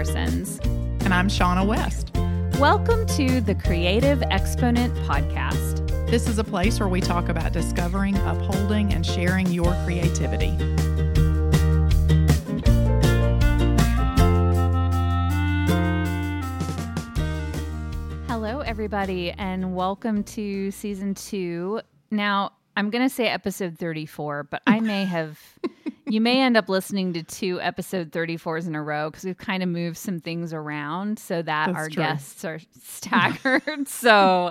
Parsons. And I'm Shaunna West. Welcome to the Creative Exponent Podcast. This is a place where we talk about discovering, upholding, and sharing your creativity. Hello, everybody, and welcome to season two. Now, I'm going to say episode 34, but I may have, you may end up listening to two episode 34s in a row because we've kind of moved some things around so that That's our true. guests are staggered. so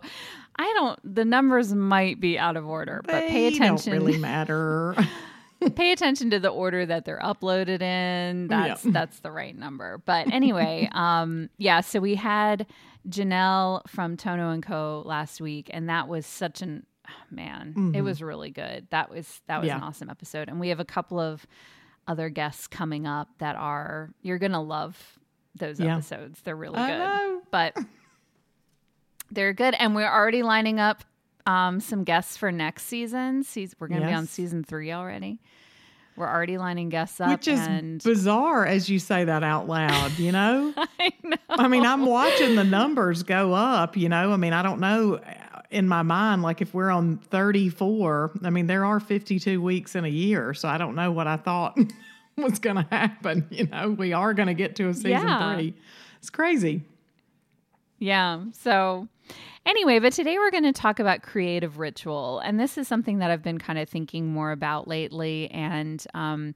I don't, the numbers might be out of order, but pay attention. Don't really matter. pay attention to the order that they're uploaded in. That's Yeah. that's the right number. But anyway, um, yeah. So we had Janelle from Tono and Co. last week, and that was such an man. It was really good. That was that was an awesome episode, and we have a couple of other guests coming up that are you're gonna love those Yeah. episodes. They're really I good, but they're good, and we're already lining up. Um, some guests for next season. Seas- We're going to be on season three already. We're already lining guests up, Which is and bizarre as you say that out loud, you know? I know. I mean, I'm watching the numbers go up, you know? I mean, I don't know in my mind, like if we're on 34, I mean, there are 52 weeks in a year. So I don't know what I thought was going to happen. You know, we are going to get to a season Yeah. three. It's crazy. Yeah. So, anyway, but today we're going to talk about creative ritual. And this is something that I've been kind of thinking more about lately. And um,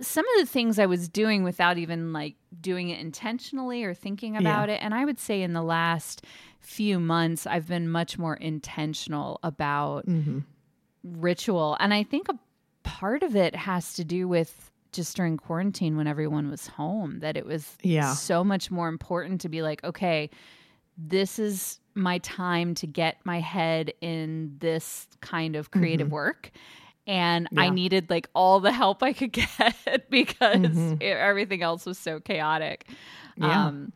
some of the things I was doing without even like doing it intentionally or thinking about it. And I would say in the last few months, I've been much more intentional about mm-hmm. ritual. And I think a part of it has to do with just during quarantine when everyone was home, that it was Yeah. so much more important to be like, okay, this is my time to get my head in this kind of creative mm-hmm. work. And I needed like all the help I could get because Mhm. it- everything else was so chaotic. Yeah. Um,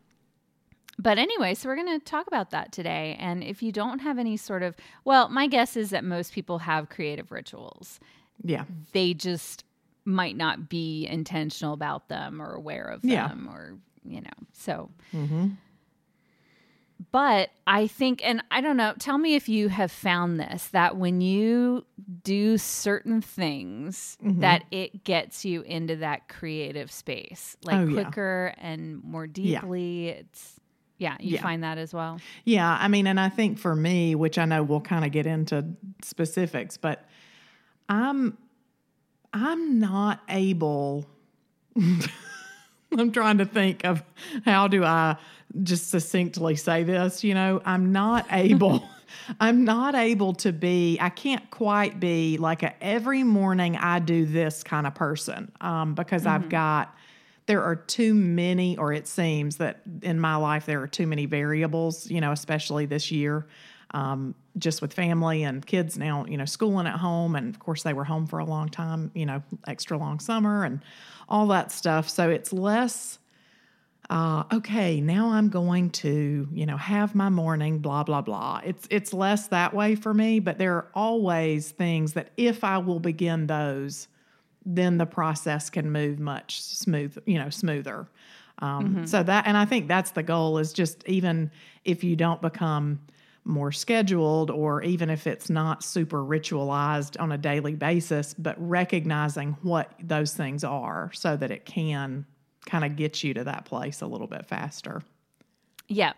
but anyway, so we're going to talk about that today. And if you don't have any sort of, well, my guess is that most people have creative rituals. Yeah. They just might not be intentional about them or aware of Yeah. them or, you know, so. hmm But I think, and I don't know, tell me if you have found this that when you do certain things, Mm-hmm. that it gets you into that creative space, like Oh, yeah. quicker and more Yeah. deeply. It's, yeah, you Yeah. find that as well. Yeah, I mean, and I think for me, which I know we'll kind of get into specifics, but I'm I'm not able I'm trying to think of how do I just succinctly say this, you know, I'm not able I'm not able to be I can't quite be like a every morning I do this kind of person um because I've got there are too many, or it seems that in my life there are too many variables, you know, especially this year, um, just with family and kids now, you know, schooling at home. And of course, they were home for a long time, you know, extra long summer and all that stuff. So it's less, uh, okay, now I'm going to, you know, have my morning, blah, blah, blah. It's, it's less that way for me, but there are always things that if I will begin those, then the process can move much smooth, you know, smoother. Um, So that, and I think that's the goal is just even if you don't become more scheduled, or even if it's not super ritualized on a daily basis, but recognizing what those things are so that it can kind of gets you to that place a little bit faster. Yeah.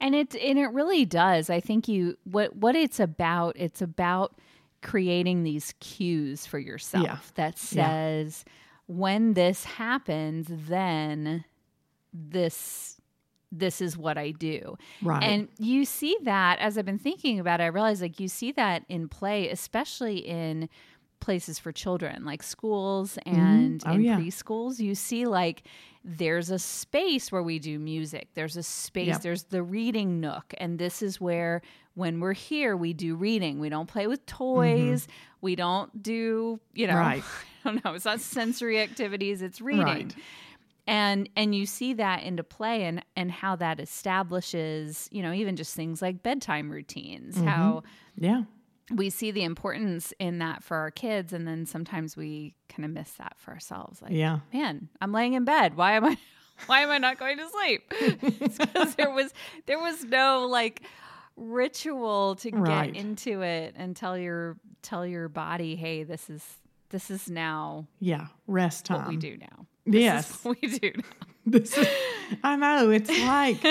And it and it really does. I think you what what it's about, it's about creating these cues for yourself Yeah. that Yeah. says when this happens, then this this is what I do. Right. And you see that as I've been thinking about it, I realize like you see that in play, especially in places for children like schools and Oh, in yeah. preschools. You see like there's a space where we do music. There's a space, Yep. there's the reading nook. And this is where when we're here, we do reading. We don't play with toys. We don't do, you know, Mm-hmm. Right. I don't know, it's not sensory activities, it's reading Right. and and you see that into play and and how that establishes you know even just things like bedtime routines Mm-hmm. how yeah. We see the importance in that for our kids and then sometimes we kind of miss that for ourselves like Yeah. man i'm laying in bed why am i why am I not going to sleep? Because there was there was no like ritual to Right. get into it and tell your tell your body, hey, this is this is now Yeah, rest time. what we do now. This is Yes. we do now. This is, I know. It's like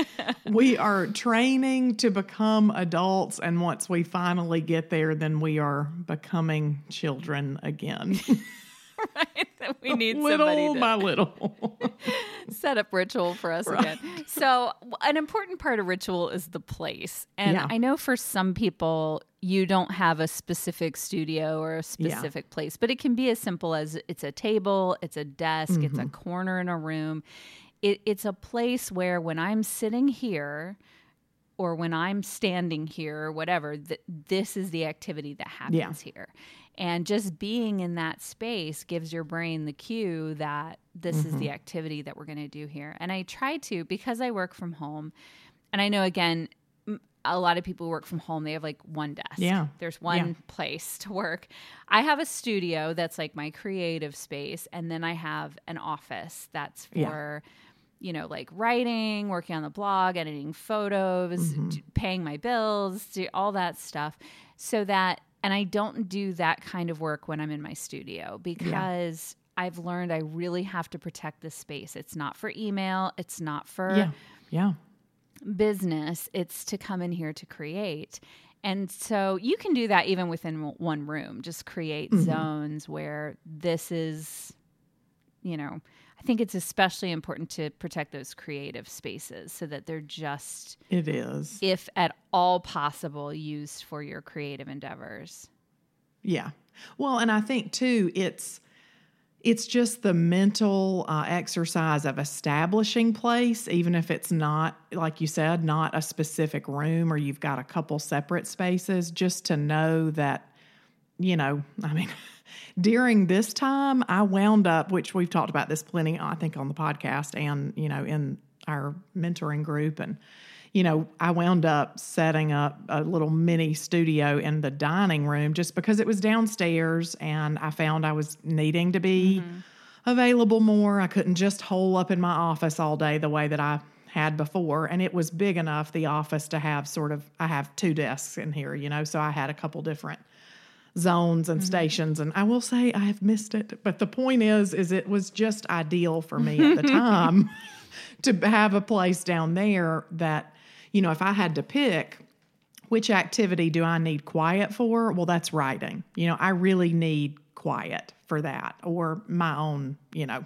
we are training to become adults, and once we finally get there, then we are becoming children again, right? That we need little somebody to by little. set up ritual for us again. So, an important part of ritual is the place. And Yeah. I know for some people, you don't have a specific studio or a specific place, but it can be as simple as it's a table, it's a desk, it's a Mm-hmm. corner in a room. It, it's a place where when I'm sitting here, or when I'm standing here or whatever, th- this is the activity that happens here. And just being in that space gives your brain the cue that this is Mm-hmm. the activity that we're going to do here. And I try to, because I work from home, and I know again, a lot of people who work from home, they have like one desk. Yeah. There's one Yeah. place to work. I have a studio that's like my creative space. And then I have an office that's Yeah. for you know, like writing, working on the blog, editing photos, Mm-hmm. d- paying my bills, do all that stuff. So that, and I don't do that kind of work when I'm in my studio because I've learned I really have to protect this space. It's not for email, it's not for yeah, yeah, business, it's to come in here to create. And so you can do that even within one room, just create Mm-hmm. zones where this is, you know, I think it's especially important to protect those creative spaces so that they're just, it is. if at all possible, used for your creative endeavors. Yeah. Well, and I think too, it's it's just the mental uh, exercise of establishing place, even if it's not, like you said, not a specific room or you've got a couple separate spaces, just to know that, you know, I mean, during this time, I wound up, which we've talked about this plenty, I think, on the podcast and, you know, in our mentoring group. And, you know, I wound up setting up a little mini studio in the dining room just because it was downstairs and I found I was needing to be mm-hmm. available more. I couldn't just hole up in my office all day the way that I had before. And it was big enough, the office, to have sort of, I have two desks in here, you know, so I had a couple different zones and mm-hmm. stations and I will say I have missed it but the point is is it was just ideal for me at the time to have a place down there that you know if I had to pick which activity do I need quiet for well that's writing you know I really need quiet for that or my own you know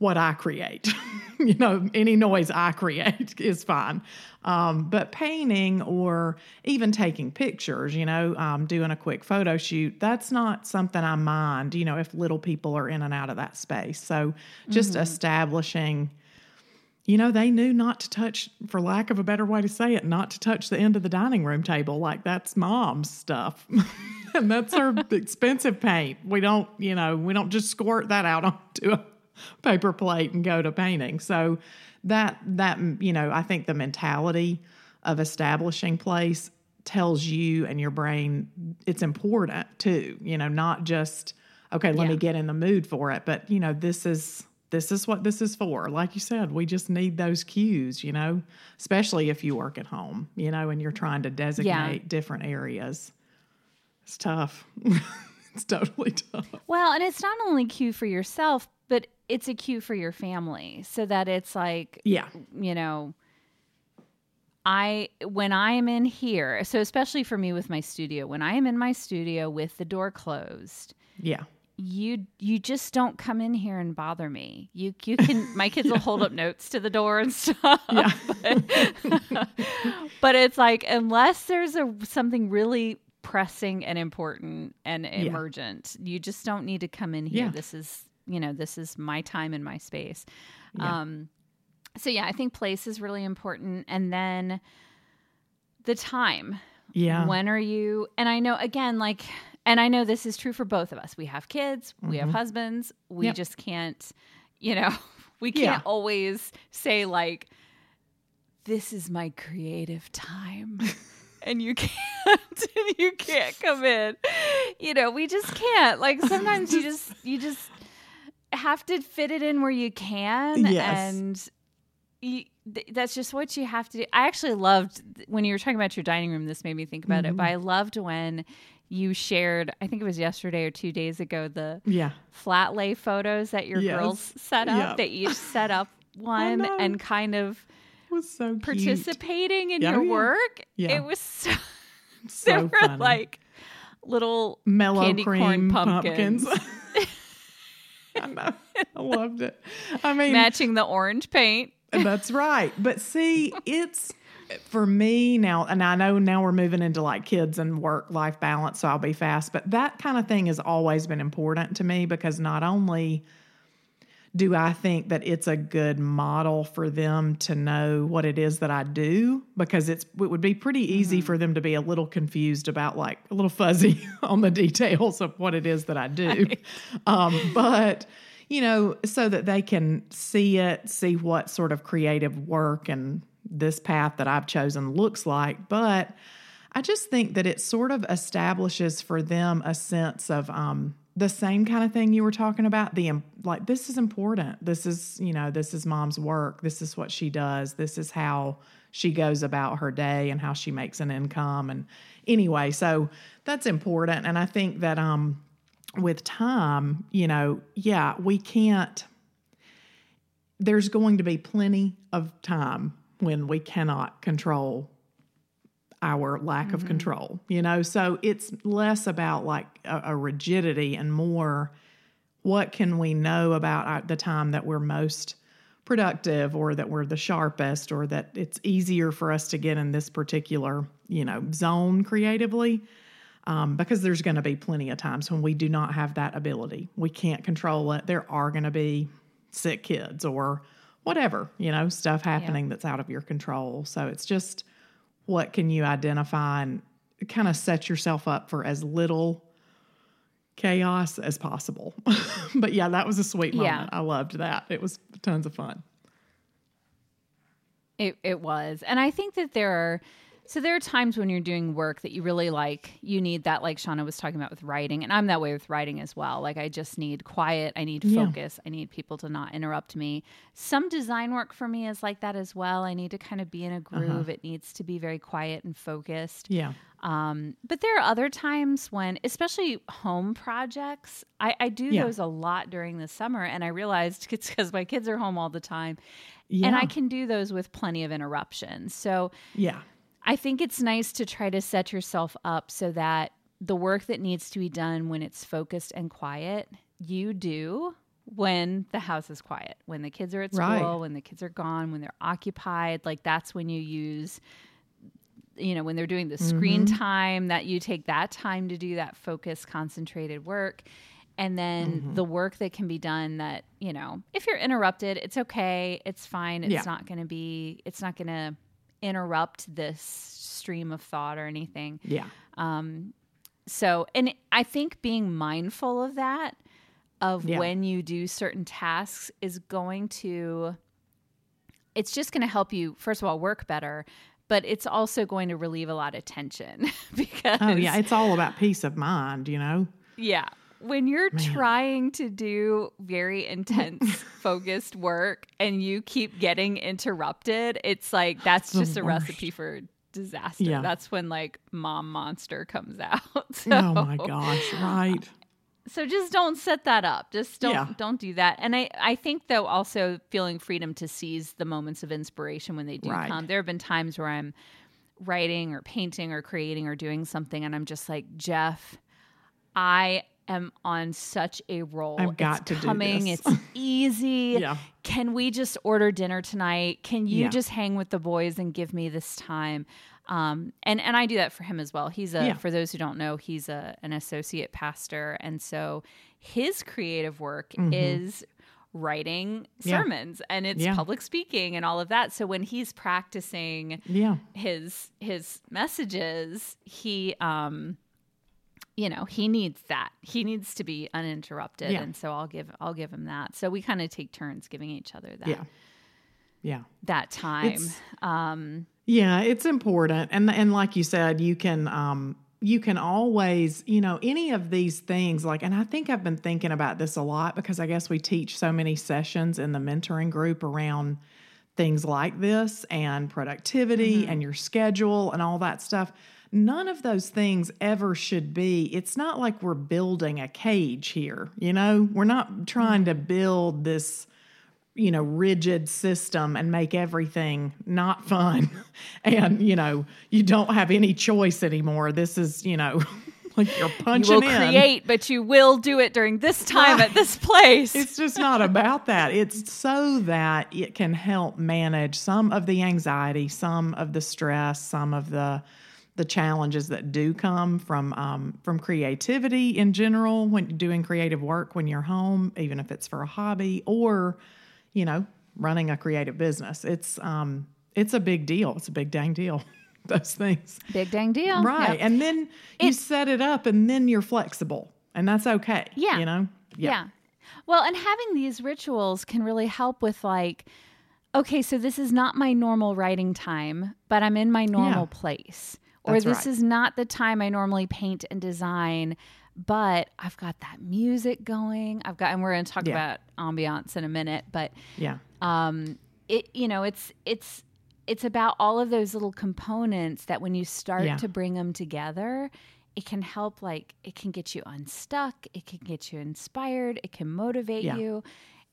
what I create. you know, any noise I create is fine. Um, but painting or even taking pictures, you know, um, doing a quick photo shoot, that's not something I mind, you know, if little people are in and out of that space. So just establishing, you know, they knew not to touch, for lack of a better way to say it, not to touch the end of the dining room table. Like that's mom's stuff. and that's her expensive paint. We don't, you know, we don't just squirt that out onto a paper plate and go to painting. So that that you know, I think the mentality of establishing place tells you and your brain it's important too. You know, not just okay, let me get in the mood for it, but you know, this is this is what this is for. Like you said, we just need those cues, you know, especially if you work at home, you know, and you're trying to designate different areas. It's tough. it's totally tough. Well, and it's not only cue for yourself, but it's a cue for your family so that it's like, Yeah. you know, I when I am in here, so especially for me with my studio, when I am in my studio with the door closed, Yeah. You you just don't come in here and bother me. You you can my kids will hold up notes to the door and stuff. Yeah. but, but it's like unless there's a something really pressing and important and emergent, you just don't need to come in here. Yeah. This is you know this is my time and my space. Yeah. Um, so yeah, I think place is really important, and then the time Yeah. when are you and i know again like and i know this is true for both of us we have kids we have husbands we Mm-hmm. Yep. just can't you know we can't Yeah. always say like this is my creative time and you can't you can't come in you know we just can't like sometimes you just you just have to fit it in where you can Yes. and you, th- that's just what you have to do. I actually loved when you were talking about your dining room this made me think about it, but I loved when you shared, I think it was yesterday or 2 days ago the Yeah. flat lay photos that your Yes. girls set up. Yeah. They each set up one and kind of was so cute. participating in Yeah, your oh, yeah. work. Yeah. It was so, So they were funny. like little mellow candy corn cream pumpkins. I know. I loved it. I mean, matching the orange paint. That's right. But see, it's for me now, and I know now we're moving into like kids and work life balance, so I'll be fast. But that kind of thing has always been important to me because not only do I think that it's a good model for them to know what it is that I do, because it's it would be pretty easy for them to be a little confused about like a little fuzzy on the details of what it is that I do. Um, but you know, so that they can see it, see what sort of creative work and this path that I've chosen looks like. But I just think that it sort of establishes for them a sense of um, the same kind of thing you were talking about. The like, this is important. This is you know, this is mom's work. This is what she does. This is how she goes about her day and how she makes an income. And anyway, so that's important. And I think that um, with time, you know, yeah, we can't. There's going to be plenty of time when we cannot control our lack of control, you know? So it's less about like a, a rigidity and more what can we know about our, the time that we're most productive or that we're the sharpest or that it's easier for us to get in this particular, you know, zone creatively. Um, because there's going to be plenty of times when we do not have that ability. We can't control it. There are going to be sick kids or whatever, you know, stuff happening that's out of your control. So it's just what can you identify and kind of set yourself up for as little chaos as possible. but yeah, that was a sweet moment. Yeah. I loved that. It was tons of fun. It it was. And I think that there are so there are times when you're doing work that you really like, you need that like Shaunna was talking about with writing, and I'm that way with writing as well. Like I just need quiet, I need Yeah. focus, I need people to not interrupt me. Some design work for me is like that as well. I need to kind of be in a groove. It needs to be very quiet and focused. Yeah. Um, but there are other times when, especially home projects, I, I do Yeah. those a lot during the summer, and I realized it's because my kids are home all the time, Yeah. and I can do those with plenty of interruptions. So yeah. I think it's nice to try to set yourself up so that the work that needs to be done when it's focused and quiet, you do when the house is quiet, when the kids are at school, Right. when the kids are gone, when they're occupied. Like that's when you use, you know, when they're doing the screen Mm-hmm. time, that you take that time to do that focused, concentrated work. And then Mm-hmm. the work that can be done that, you know, if you're interrupted, it's okay. It's fine. It's Yeah. not going to be, it's not going to interrupt this stream of thought or anything. Yeah. Um, so, and I think being mindful of that, of Yeah. when you do certain tasks, is going to, it's just going to help you, first of all, work better, but it's also going to relieve a lot of tension because, Oh yeah. It's all about peace of mind, you know? yeah. When you're trying to do very intense, focused work and you keep getting interrupted, it's like that's just a worst. recipe for disaster. Yeah. That's when like mom monster comes out. So, Oh my gosh. Right. so just don't set that up. Just don't Yeah. don't do that. And I I think though also feeling freedom to seize the moments of inspiration when they do Right. come. There have been times where I'm writing or painting or creating or doing something and I'm just like, Jeff, I am on such a roll. I've got it's to do coming. this. It's easy. Yeah. Can we just order dinner tonight? Can you Yeah. just hang with the boys and give me this time? Um, and and I do that for him as well. He's a Yeah. for those who don't know, he's a an associate pastor, and so his creative work is writing Mm-hmm. Yeah. sermons and it's Yeah. public speaking and all of that. So when he's practicing Yeah. his his messages, he um you know, he needs that. He needs to be uninterrupted Yeah. and so I'll give I'll give him that. So we kind of take turns giving each other that Yeah. Yeah. that time. It's- um Yeah, it's important, and and like you said, you can um, you can always, you know, any of these things, like, and I think I've been thinking about this a lot because I guess we teach so many sessions in the mentoring group around things like this and productivity and your schedule and all that stuff. None of those things ever should be. It's not like we're building a cage here, you know? We're not trying to build this you know rigid system and make everything not fun and you know you don't have any choice anymore this is you know like you're punching you will in create, but you will do it during this time Right. at this place. it's just not about that it's so that it can help manage some of the anxiety some of the stress some of the the challenges that do come from um, from creativity in general when doing creative work when you're home even if it's for a hobby or you know running a creative business it's um it's a big deal it's a big dang deal those things Big dang deal. right Yep. and then you It- set it up and then you're flexible and that's okay Yeah. you know Yeah. Well, and having these rituals can really help with like, okay, so this is not my normal writing time, but I'm in my normal Yeah. place. Or That's this right. is not the time I normally paint and design, but I've got that music going. I've got, and we're going to talk Yeah. about ambiance in a minute, but yeah um, it you know it's it's it's about all of those little components that when you start Yeah. to bring them together it can help like it can get you unstuck it can get you inspired it can motivate Yeah. you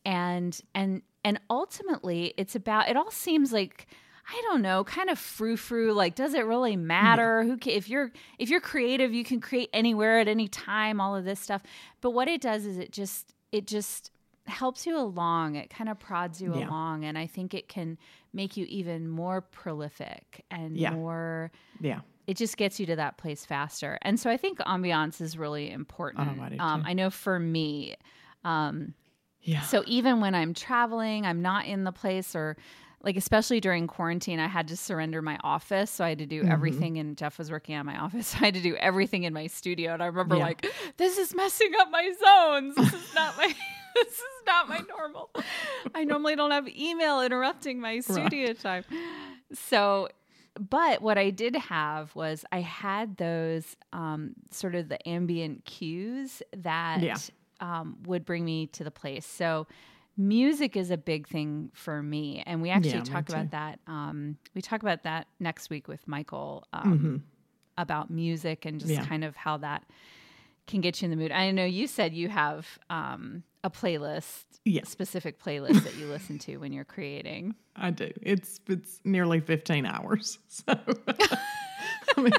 and and and ultimately it's about it all seems like I don't know, kind of frou frou. Like, does it really matter? Who ca- if you're if you're creative, you can create anywhere at any time. All of this stuff, but what it does is it just it just helps you along. It kind of prods you Yeah. along, and I think it can make you even more prolific and Yeah. more. yeah It just gets you to that place faster, and so I think ambiance is really important. Oh, I um. I know for me, um, yeah so even when I'm traveling, I'm not in the place or like especially during quarantine, I had to surrender my office. So I had to Mm-hmm. do everything and Jeff was working on my office. So I had to do everything in my studio. And I remember Yeah. like, this is messing up my zones. This is not my this is not my normal. I normally don't have email interrupting my studio time. So but what I did have was I had those um, sort of the ambient cues that Yeah. um, would bring me to the place. So music is a big thing for me, and we actually Yeah, talk about that. Um, we talk about that next week with Michael um, about music and just Mm-hmm. Yeah. kind of how that can get you in the mood. I know you said you have um, a playlist, Yeah. specific playlist that you listen to when you're creating. I do. It's it's nearly 15 hours. So I mean,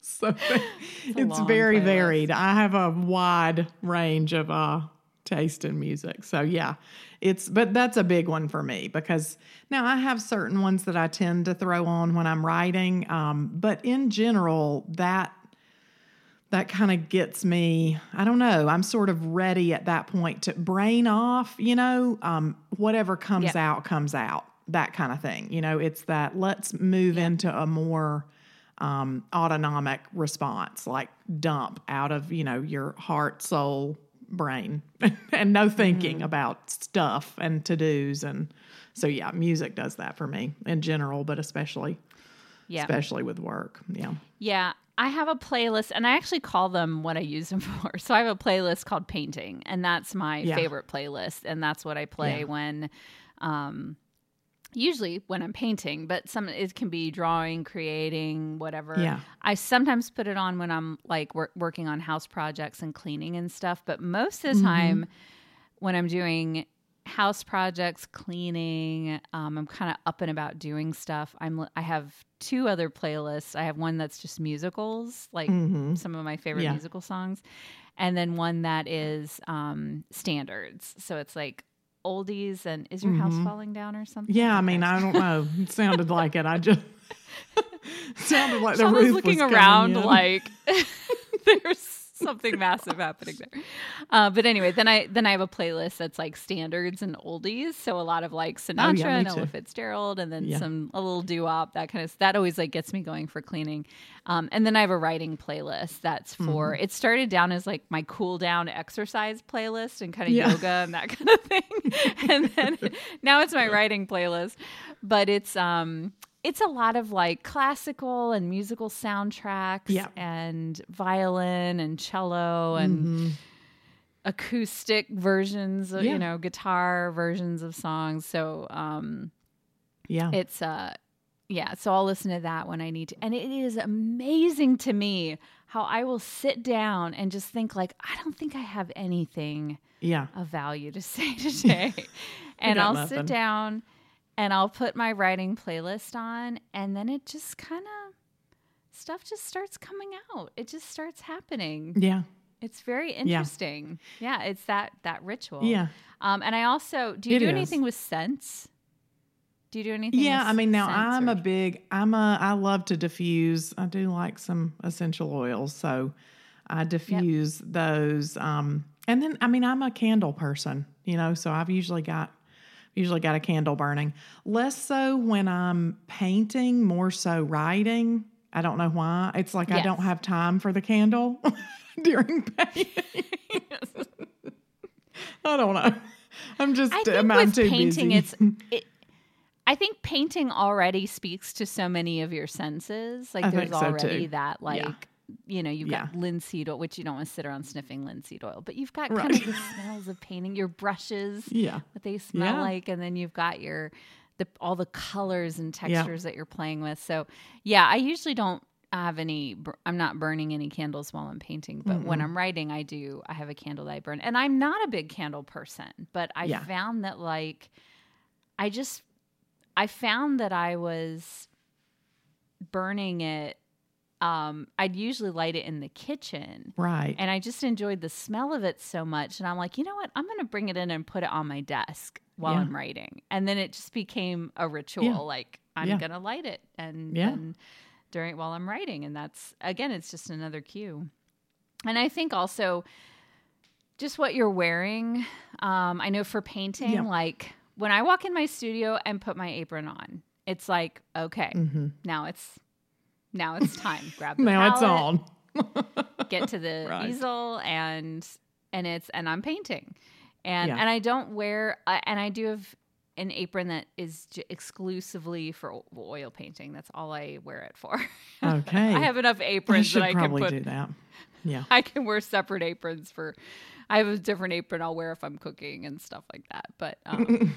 so it's, long very playlist. varied. I have a wide range of uh taste in music. So yeah, it's but that's a big one for me because now I have certain ones that I tend to throw on when I'm writing. Um, but in general, that that kind of gets me i don't know i'm sort of ready at that point to brain off you know um, whatever comes Yep. out comes out that kind of thing you know it's that let's move into a more um, autonomic response like dump out of you know your heart soul brain and no thinking about stuff and to-dos and so yeah music does that for me in general but especially Yeah. especially with work yeah Yeah, I have a playlist, and I actually call them what I use them for. So I have a playlist called painting, and that's my Yeah. favorite playlist, and that's what I play Yeah. when, um, usually when I'm painting, but some it can be drawing, creating, whatever. Yeah. I sometimes put it on when I'm like wor- working on house projects and cleaning and stuff, but most of the Mm-hmm. time when I'm doing house projects, cleaning, um, I'm kind of up and about doing stuff. I'm I have two other playlists. I have one that's just musicals, like some of my favorite Mm-hmm. Yeah. musical songs, and then one that is um, standards. So it's like oldies and is your house falling down or something? Mm-hmm. Yeah, I mean, I don't know. It sounded like it. I just sounded like the Sean was roof looking was around like there's something massive happening there. Uh, but anyway, then I then I have a playlist that's like standards and oldies. So a lot of like Sinatra Oh, me and Ella. Fitzgerald, and then Yeah. some a little doo wop that kind of that always like gets me going for cleaning. Um, and then I have a writing playlist that's for. Mm-hmm. It started down as like my cool down exercise playlist and kind of Yeah. yoga and that kind of thing, and then now it's my writing playlist. But it's um it's a lot of like classical and musical soundtracks Yeah. and violin and cello and Mhm. acoustic versions of, Yeah. you know, guitar versions of songs. So um Yeah. it's uh yeah, so I'll listen to that when I need to. And it is amazing to me how I will sit down and just think like I don't think I have anything yeah. of value to say today. and I'll nothing. sit down and I'll put my writing playlist on and then it just kind of stuff just starts coming out. It just starts happening. Yeah. It's very interesting. Yeah, it's that that ritual. Yeah. Um and I also do you It do is. anything with scents? Do you do anything Yeah, I mean now I'm or- a big I'm a I love to diffuse. I do like some essential oils, so I diffuse those. Um and then I mean I'm a candle person, you know, so I've usually got usually got a candle burning. Less so when I'm painting, more so writing. I don't know why. It's like I don't have time for the candle during painting. I don't know. I'm just I uh, think I'm, with too painting, busy. it's. It, I think painting already speaks to so many of your senses. Like I there's so, already too. that, like Yeah. You know, you've got linseed oil, which you don't want to sit around sniffing linseed oil, but you've got kind of the smells of painting. Your brushes, yeah. what they smell Yeah. like, and then you've got your the all the colors and textures that you're playing with. So yeah, I usually don't have any. I'm not burning any candles while I'm painting, but when I'm writing, I do. I have a candle that I burn, and I'm not a big candle person, but I Yeah. found that like I just I found that I was burning it. Um, I'd usually light it in the kitchen. Right. And I just enjoyed the smell of it so much. And I'm like, you know what? I'm going to bring it in and put it on my desk while Yeah. I'm writing. And then it just became a ritual. Yeah. Like, I'm Yeah. going to light it and, Yeah. and during while I'm writing. And that's, again, it's just another cue. And I think also just what you're wearing. Um, I know for painting, like when I walk in my studio and put my apron on, it's like, okay, Mhm. now it's. Now it's time. Grab the Now it's palette, on. get to the Right. easel and and it's and I'm painting, and Yeah. and I don't wear uh, and I do have an apron that is j- exclusively for o- oil painting. That's all I wear it for. Okay. I have enough aprons that I can put. do that. Yeah. I can wear separate aprons for. I have a different apron I'll wear if I'm cooking and stuff like that. But um,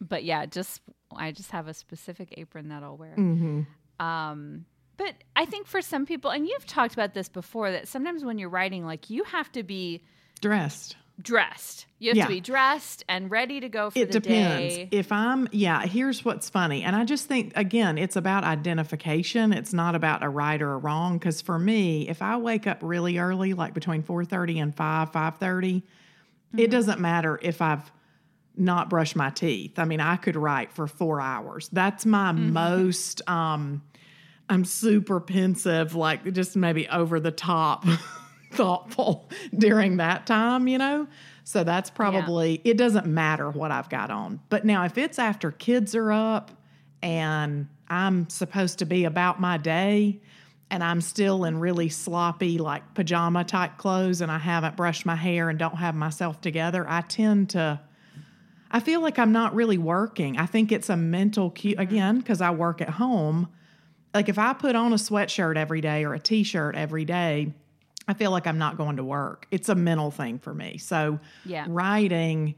but yeah, just I just have a specific apron that I'll wear. hmm Um, but I think for some people, and you've talked about this before, that sometimes when you're writing, like you have to be Dressed. dressed. You have Yeah. to be dressed and ready to go for It the depends. day. If I'm, yeah, here's what's funny. And I just think, again, it's about identification. It's not about a right or a wrong. Because for me, if I wake up really early, like between 4.30 and 5, 5.30, it doesn't matter if I've not brushed my teeth. I mean, I could write for four hours. That's my most, um, I'm super pensive, like just maybe over the top thoughtful during that time, you know? So that's probably, it doesn't matter what I've got on. But now if it's after kids are up and I'm supposed to be about my day and I'm still in really sloppy, like pajama type clothes and I haven't brushed my hair and don't have myself together, I tend to. I feel like I'm not really working. I think it's a mental cue mm-hmm. again because I work at home. Like if I put on a sweatshirt every day or a t-shirt every day, I feel like I'm not going to work. It's a mental thing for me. So Yeah. writing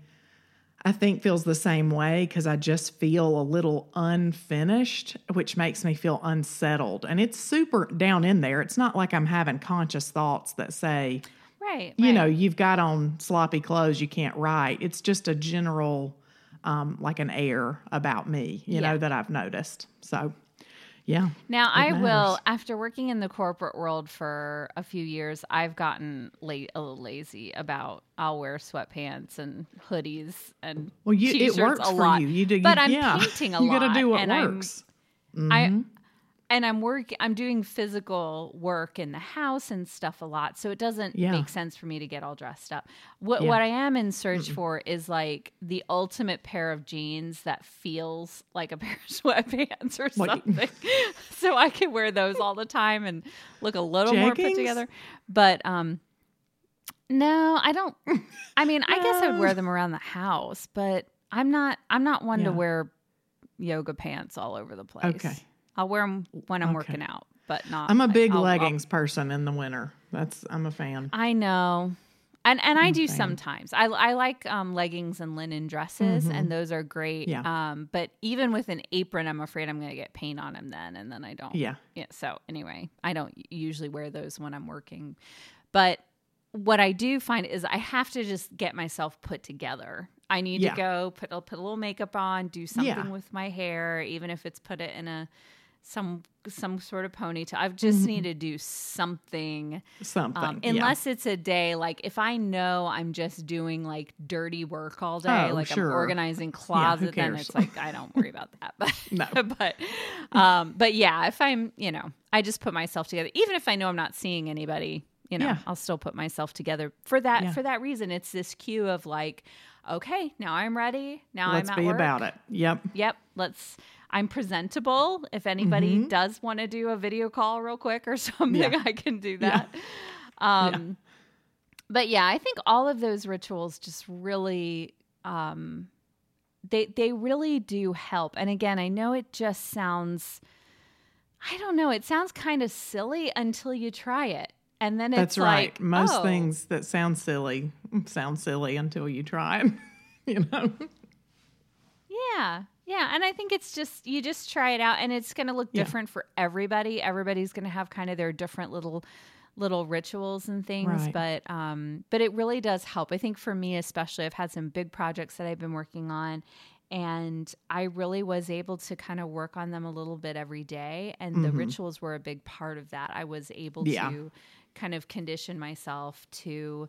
I think feels the same way because I just feel a little unfinished, which makes me feel unsettled. And it's super down in there. It's not like I'm having conscious thoughts that say, Right. you right. know, you've got on sloppy clothes, you can't write. It's just a general, um, like an air about me, you Yeah. know, that I've noticed. So, yeah. Now, I will, after working in the corporate world for a few years, I've gotten late, a little lazy about I'll wear sweatpants and hoodies and Well, you it t-shirts works a for lot. you. You do, but you, I'm yeah. painting a you lot. got to do what works. I mm-hmm. And I'm work I'm doing physical work in the house and stuff a lot. So it doesn't Yeah. make sense for me to get all dressed up. What Yeah. what I am in search for is like the ultimate pair of jeans that feels like a pair of sweatpants or Like- something. so I can wear those all the time and look a little more put together. But um no, I don't I mean, I guess I would wear them around the house, but I'm not I'm not one to wear yoga pants all over the place. Okay. I'll wear them when I'm working out, but not. I'm a like, big I'll- I'll- leggings person in the winter. That's I'm a fan. I know. And and I do fan. sometimes. I I like um, leggings and linen dresses, and those are great. Mm-hmm. Yeah. Um, but even with an apron, I'm afraid I'm going to get paint on them then, and then I don't. Yeah. Yeah. So anyway, I don't usually wear those when I'm working, but what I do find is I have to just get myself put together. I need Yeah. to go put put a little makeup on, do something Yeah. with my hair, even if it's put it in a some some sort of ponytail. I just need to do something Something. um, yeah. unless it's a day like if I know I'm just doing like dirty work all day, Oh, like sure. I'm organizing closet, then it's like I don't worry about that. But No. but um, but yeah, if I'm you know I just put myself together, even if I know I'm not seeing anybody, you know, Yeah. I'll still put myself together for that Yeah. for that reason. It's this cue of like, okay, now I'm ready. Now Let's I'm at be work. about it. Yep. Yep. Let's. I'm presentable. If anybody Mm-hmm. does want to do a video call real quick or something, Yeah. I can do that. Um, But yeah, I think all of those rituals just really, um, they they really do help. And again, I know it just sounds, I don't know, it sounds kind of silly until you try it, and then That's it's right. like Most oh, things that sound silly sound silly until you try it. you know. Yeah. Yeah. And I think it's just, you just try it out and it's going to look Yeah. different for everybody. Everybody's going to have kind of their different little, little rituals and things. Right. But, um, but it really does help. I think for me, especially, I've had some big projects that I've been working on and I really was able to kind of work on them a little bit every day. And the rituals were a big part of that. I was able Mm-hmm. Yeah. to kind of condition myself to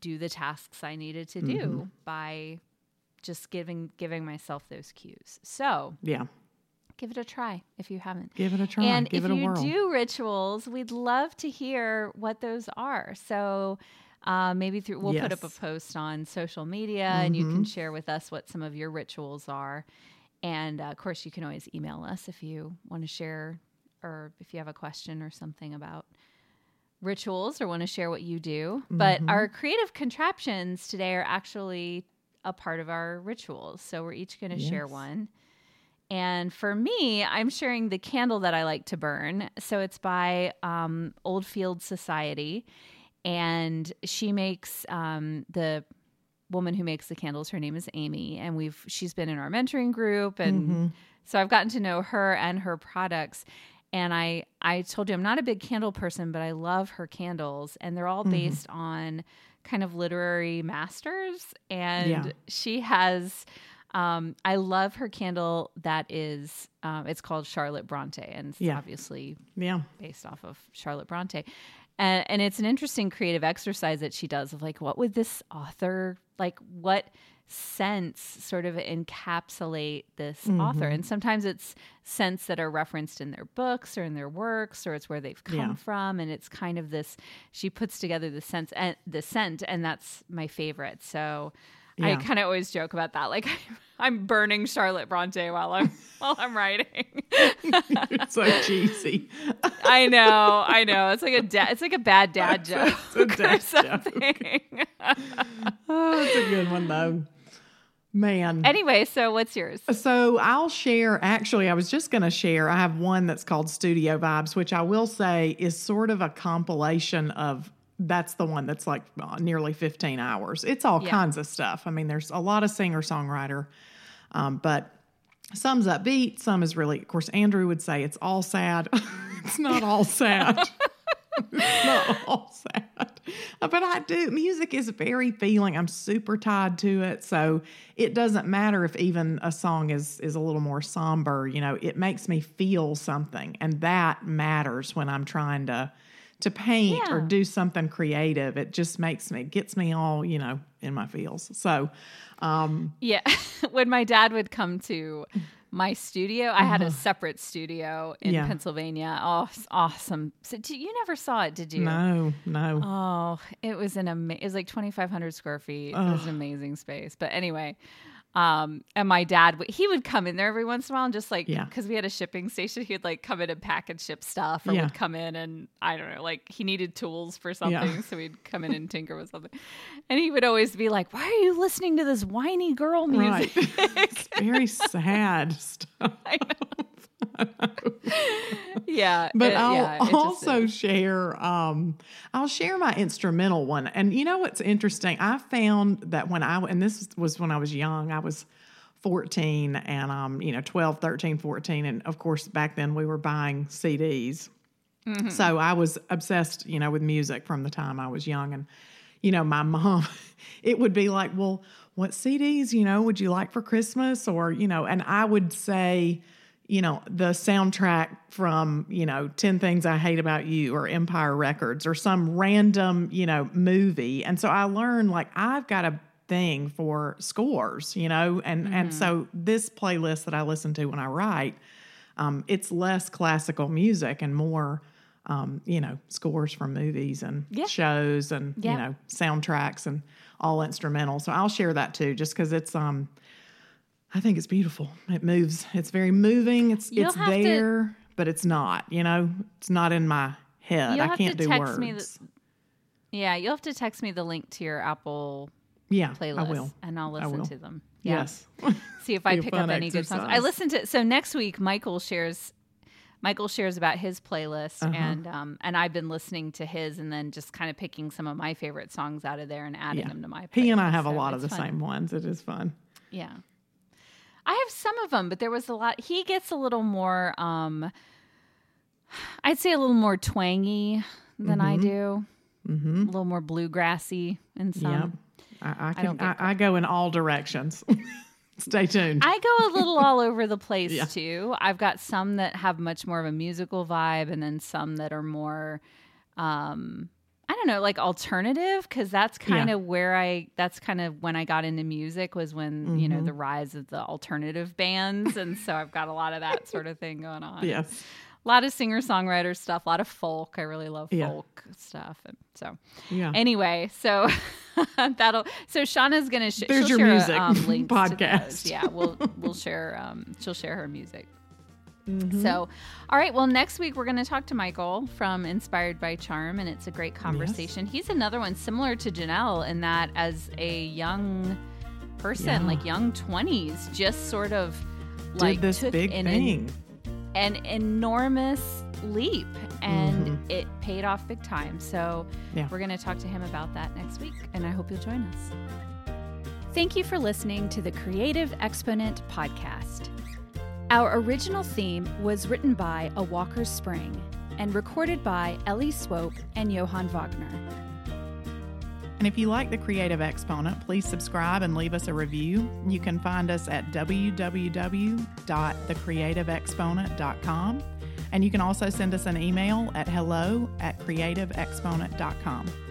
do the tasks I needed to do Mm-hmm. by just giving giving myself those cues. So Yeah. give it a try if you haven't. Give it a try. and Give if it a you whirl. do rituals, we'd love to hear what those are. So uh, maybe through we'll put up a post on social media, and you Mm-hmm. can share with us what some of your rituals are. And uh, of course, you can always email us if you want to share, or if you have a question or something about rituals or want to share what you do. But Mm-hmm. our creative contraptions today are actually a part of our rituals. So we're each going to share one. And for me, I'm sharing the candle that I like to burn. So it's by um, Old Field Society. And she makes um, the woman who makes the candles. Her name is Amy, and we've she's been in our mentoring group, and so I've gotten to know her and her products. And I I told you I'm not a big candle person, but I love her candles, and they're all based on kind of literary masters. And Yeah. she has. Um, I love her candle that is, um, it's called Charlotte Bronte, and it's Yeah. obviously Yeah. based off of Charlotte Bronte. And, and it's an interesting creative exercise that she does of like, what would this author, like, what sense sort of encapsulate this author? Mm-hmm. And sometimes it's scents that are referenced in their books or in their works, or it's where they've come Yeah. from. And it's kind of this, she puts together the sense and the scent, and that's my favorite. So I kind of always joke about that. Like, I'm burning Charlotte Bronte while I'm while I'm writing. it's so cheesy. I know, I know. It's like a da- it's like a bad dad joke It's a or dad joke. Oh, that's a good one though. Man. anyway, so what's yours? So I'll share. Actually, I was just going to share. I have one that's called Studio Vibes, which I will say is sort of a compilation of. That's the one that's like uh, nearly 15 hours. It's all Yeah. kinds of stuff. I mean, there's a lot of singer songwriter, um, but some's upbeat, some is really. Of course, Andrew would say it's all sad. it's not all sad. it's not all sad. But I do. Music is very feeling. I'm super tied to it. So it doesn't matter if even a song is is a little more somber, you know, it makes me feel something. And that matters when I'm trying to to paint or do something creative. It just makes me gets me all, you know, in my feels. So um Yeah, when my dad would come to my studio, I had a separate studio in Uh-huh. Yeah. Pennsylvania. Oh, awesome! So d- you never saw it, did you? no, no. Oh, it was an ama- it was like 2500 square feet. It was an amazing space. But anyway, um and my dad he would come in there every once in a while and just like Yeah. cuz we had a shipping station, he'd like come in and pack and ship stuff or Yeah. would come in and I don't know, like he needed tools for something, so he'd come in and tinker with something. And he would always be like, "Why are you listening to this whiny girl Right. music?" it's very sad stuff. I know. Yeah. But it- I'll yeah, just also share um I'll share my instrumental one. And you know what's interesting? I found that when I and this was when I was young, I was 14 and um you know 12, 13, 14 and of course back then we were buying CDs. Mm-hmm. So I was obsessed, you know, with music from the time I was young and you know, my mom it would be like, "Well, what CDs, you know, would you like for Christmas?" or, you know, and I would say you know, the soundtrack from, you know, 10 Things I Hate About You or Empire Records or some random, you know, movie. And so I learned like I've got a thing for scores, you know, and and so this playlist that I listen to when I write, um, it's less classical music and more um, you know, scores from movies and Yeah. shows and, Yeah. you know, soundtracks and all instrumental. So I'll share that too, just because it's um I think it's beautiful. It moves. It's very moving. It's You'll it's have to- there, but it's not. You know, it's not in my head. I can't to do text words. me the- Yeah, you'll have to text me the link to your Apple yeah, playlist I will. and I'll listen to them. Yeah. Yes. See if I pick up any good songs. I exercise. listened to so next week Michael shares Michael shares about his playlist Uh-huh. and um and I've been listening to his and then just kind of picking some of my favorite songs out of there and adding yeah. them to my playlist. He and I have a lot of the fun. same ones. It is fun. Yeah. I have some of them, but there was a lot. He gets a little more, um, I'd say a little more twangy than I do. Mm-hmm. A little more bluegrassy in some. yeah. I, I can. don't I, I, go in all directions. Stay tuned. I go a little all over the place Yeah. too. I've got some that have much more of a musical vibe, and then some that are more, um, I don't know, like alternative. Because that's kind of where I. That's kind of when I got into music was when you Mm-hmm. know the rise of the alternative bands, and so I've got a lot of that sort of thing going on. yes. a lot of singer songwriter stuff, a lot of folk. I really love Yeah. folk stuff, and so Yeah. anyway, so that'll so Shaunna's gonna sh- There's she'll your share music um, links to podcast. Yeah, we'll we'll share. Um, she'll share her music. Mm-hmm. So, all right. Well, next week we're going to talk to Michael from Inspired by Charm, and it's a great conversation. He's another one similar to Janelle in that, as a young person, Yeah. like young twenties, just sort of Did like this took big an, thing. an enormous leap, and Mhm. it paid off big time. So, Yeah. we're going to talk to him about that next week, and I hope you'll join us. Thank you for listening to the Creative Exponent podcast. Our original theme was written by A Walker's Spring and recorded by Ellie Swope and Johann Wagner. And if you like the Creative Exponent, please subscribe and leave us a review. You can find us at www.thecreativeexponent.com. And you can also send us an email at hello at creativeexponent.com.